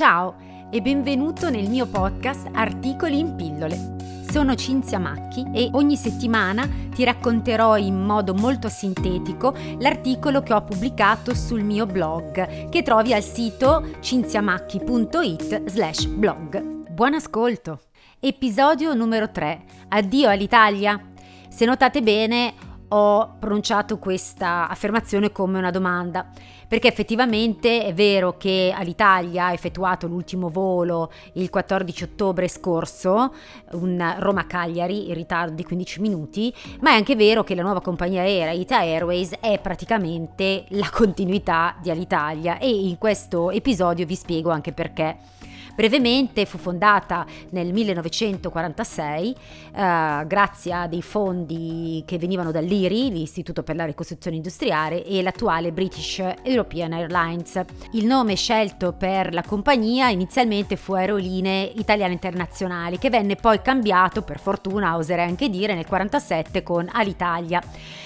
Ciao e benvenuto nel mio podcast Articoli in pillole. Sono Cinzia Macchi e ogni settimana ti racconterò in modo molto sintetico l'articolo che ho pubblicato sul mio blog che trovi al sito cinziamacchi.it slash blog. Buon ascolto! Episodio numero 3. Addio all'Italia. Se notate bene ho pronunciato questa affermazione come una domanda, perché effettivamente è vero che all'Italia ha effettuato l'ultimo volo il 14 ottobre scorso, un Roma-Cagliari in ritardo di 15 minuti, ma è anche vero che la nuova compagnia aerea Ita Airways è praticamente la continuità di Alitalia e in questo episodio vi spiego anche perché. Brevemente fu fondata nel 1946 eh, grazie a dei fondi che venivano dall'IRI, l'Istituto per la ricostruzione industriale, e l'attuale British European Airlines. Il nome scelto per la compagnia inizialmente fu Aerolinee Italiane Internazionali, che venne poi cambiato, per fortuna oserei anche dire, nel 1947 con Alitalia.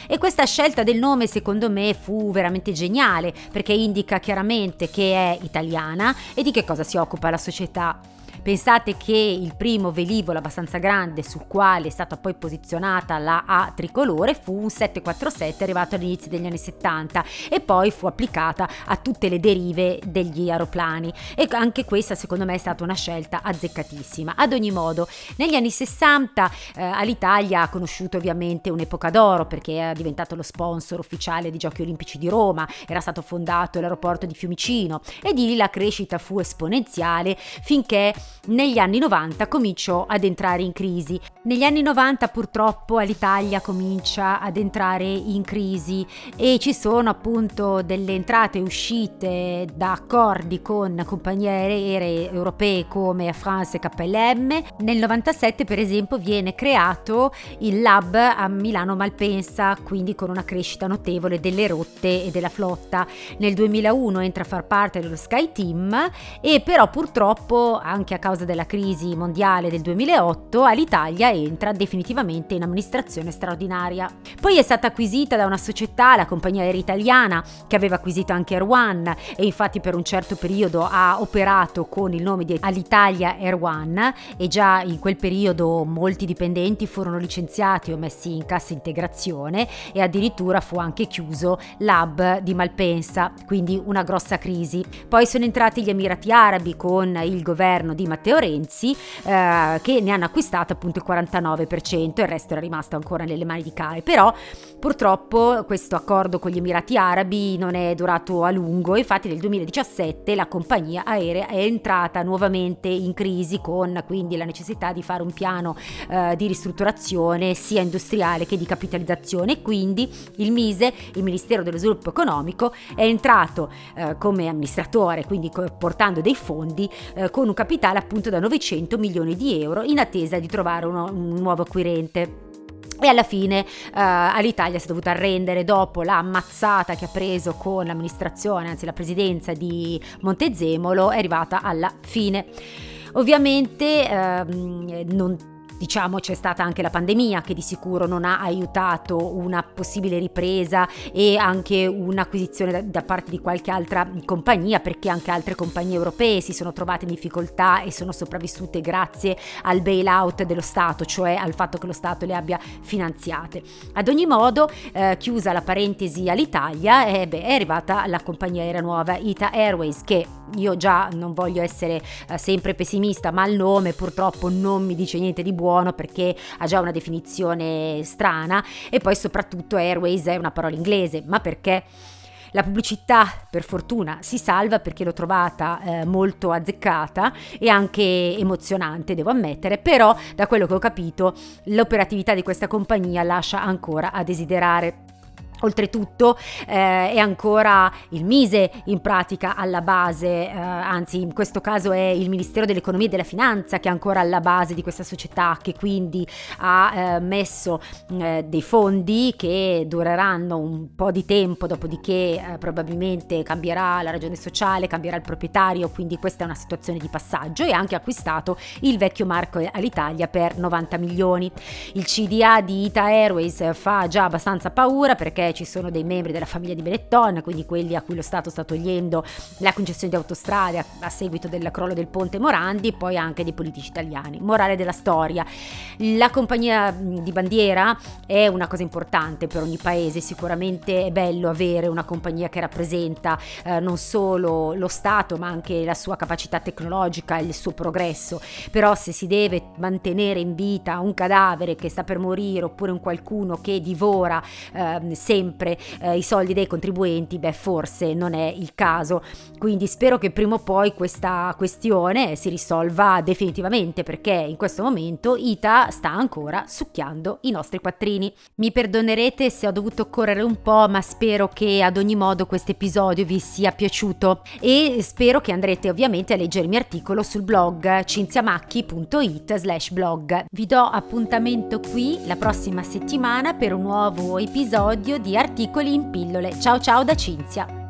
E questa scelta del nome secondo me fu veramente geniale perché indica chiaramente che è italiana e di che cosa si occupa la società società. Pensate che il primo velivolo abbastanza grande sul quale è stata poi posizionata la A tricolore fu un 747 arrivato all'inizio degli anni 70 e poi fu applicata a tutte le derive degli aeroplani e anche questa secondo me è stata una scelta azzeccatissima. Ad ogni modo, negli anni 60 eh, all'Italia ha conosciuto ovviamente un'epoca d'oro perché è diventato lo sponsor ufficiale dei Giochi Olimpici di Roma, era stato fondato l'aeroporto di Fiumicino e di lì la crescita fu esponenziale finché negli anni 90 cominciò ad entrare in crisi. Negli anni 90 purtroppo l'Italia comincia ad entrare in crisi e ci sono appunto delle entrate e uscite da accordi con compagnie aeree europee come France e KLM. Nel 97 per esempio viene creato il lab a Milano Malpensa, quindi con una crescita notevole delle rotte e della flotta. Nel 2001 entra a far parte dello Sky Team e però purtroppo anche a causa della crisi mondiale del 2008, all'Italia entra definitivamente in amministrazione straordinaria. Poi è stata acquisita da una società, la compagnia aerea italiana, che aveva acquisito anche Air One e infatti per un certo periodo ha operato con il nome di Alitalia Air One e già in quel periodo molti dipendenti furono licenziati o messi in cassa integrazione e addirittura fu anche chiuso l'hub di Malpensa, quindi una grossa crisi. Poi sono entrati gli Emirati Arabi con il governo di Matteo Renzi eh, che ne hanno acquistato appunto il 49%, il resto era rimasto ancora nelle mani di CAE, però purtroppo questo accordo con gli Emirati Arabi non è durato a lungo, infatti nel 2017 la compagnia aerea è entrata nuovamente in crisi con quindi la necessità di fare un piano eh, di ristrutturazione sia industriale che di capitalizzazione. E quindi il MISE, il Ministero dello Sviluppo Economico, è entrato eh, come amministratore, quindi portando dei fondi eh, con un capitale appunto da 900 milioni di euro in attesa di trovare uno, un nuovo acquirente. E alla fine uh, all'Italia si è dovuta arrendere dopo la ammazzata che ha preso con l'amministrazione, anzi la presidenza di Montezemolo, è arrivata alla fine. Ovviamente uh, non Diciamo c'è stata anche la pandemia che di sicuro non ha aiutato una possibile ripresa e anche un'acquisizione da, da, parte di qualche altra compagnia perché anche altre compagnie europee si sono trovate in difficoltà e sono sopravvissute grazie al bailout dello Stato, cioè al fatto che lo Stato le abbia finanziate. Ad ogni modo, eh, chiusa la parentesi all'Italia, eh, beh, è arrivata la compagnia aerea nuova Ita Airways che io già non voglio essere eh, sempre pessimista, ma il nome purtroppo non mi dice niente di buono perché ha già una definizione strana e poi soprattutto Airways è una parola inglese, ma perché? La pubblicità, per fortuna, si salva perché l'ho trovata eh, molto azzeccata e anche emozionante, devo ammettere, però da quello che ho capito l'operatività di questa compagnia lascia ancora a desiderare. Oltretutto eh, è ancora il Mise in pratica alla base, eh, anzi in questo caso è il Ministero dell'Economia e della Finanza che è ancora alla base di questa società che quindi ha eh, messo eh, dei fondi che dureranno un po' di tempo, dopodiché eh, probabilmente cambierà la ragione sociale, cambierà il proprietario, quindi questa è una situazione di passaggio e ha anche acquistato il vecchio marco all'Italia per 90 milioni. Il CDA di Ita Airways fa già abbastanza paura perché ci sono dei membri della famiglia di Benetton, quindi quelli a cui lo Stato sta togliendo la concessione di autostrade a, a seguito del crollo del ponte Morandi, poi anche dei politici italiani. Morale della storia, la compagnia di bandiera è una cosa importante per ogni paese, sicuramente è bello avere una compagnia che rappresenta eh, non solo lo Stato ma anche la sua capacità tecnologica e il suo progresso, però se si deve mantenere in vita un cadavere che sta per morire oppure un qualcuno che divora eh, sempre eh, i soldi dei contribuenti, beh forse non è il caso. Quindi spero che prima o poi questa questione si risolva definitivamente perché in questo momento Ita sta ancora succhiando i nostri quattrini. Mi perdonerete se ho dovuto correre un po', ma spero che ad ogni modo questo episodio vi sia piaciuto e spero che andrete ovviamente a mio articolo sul blog cinziamacchi.it slash blog. Vi do appuntamento qui la prossima settimana per un nuovo episodio di Articoli in pillole. Ciao ciao da Cinzia!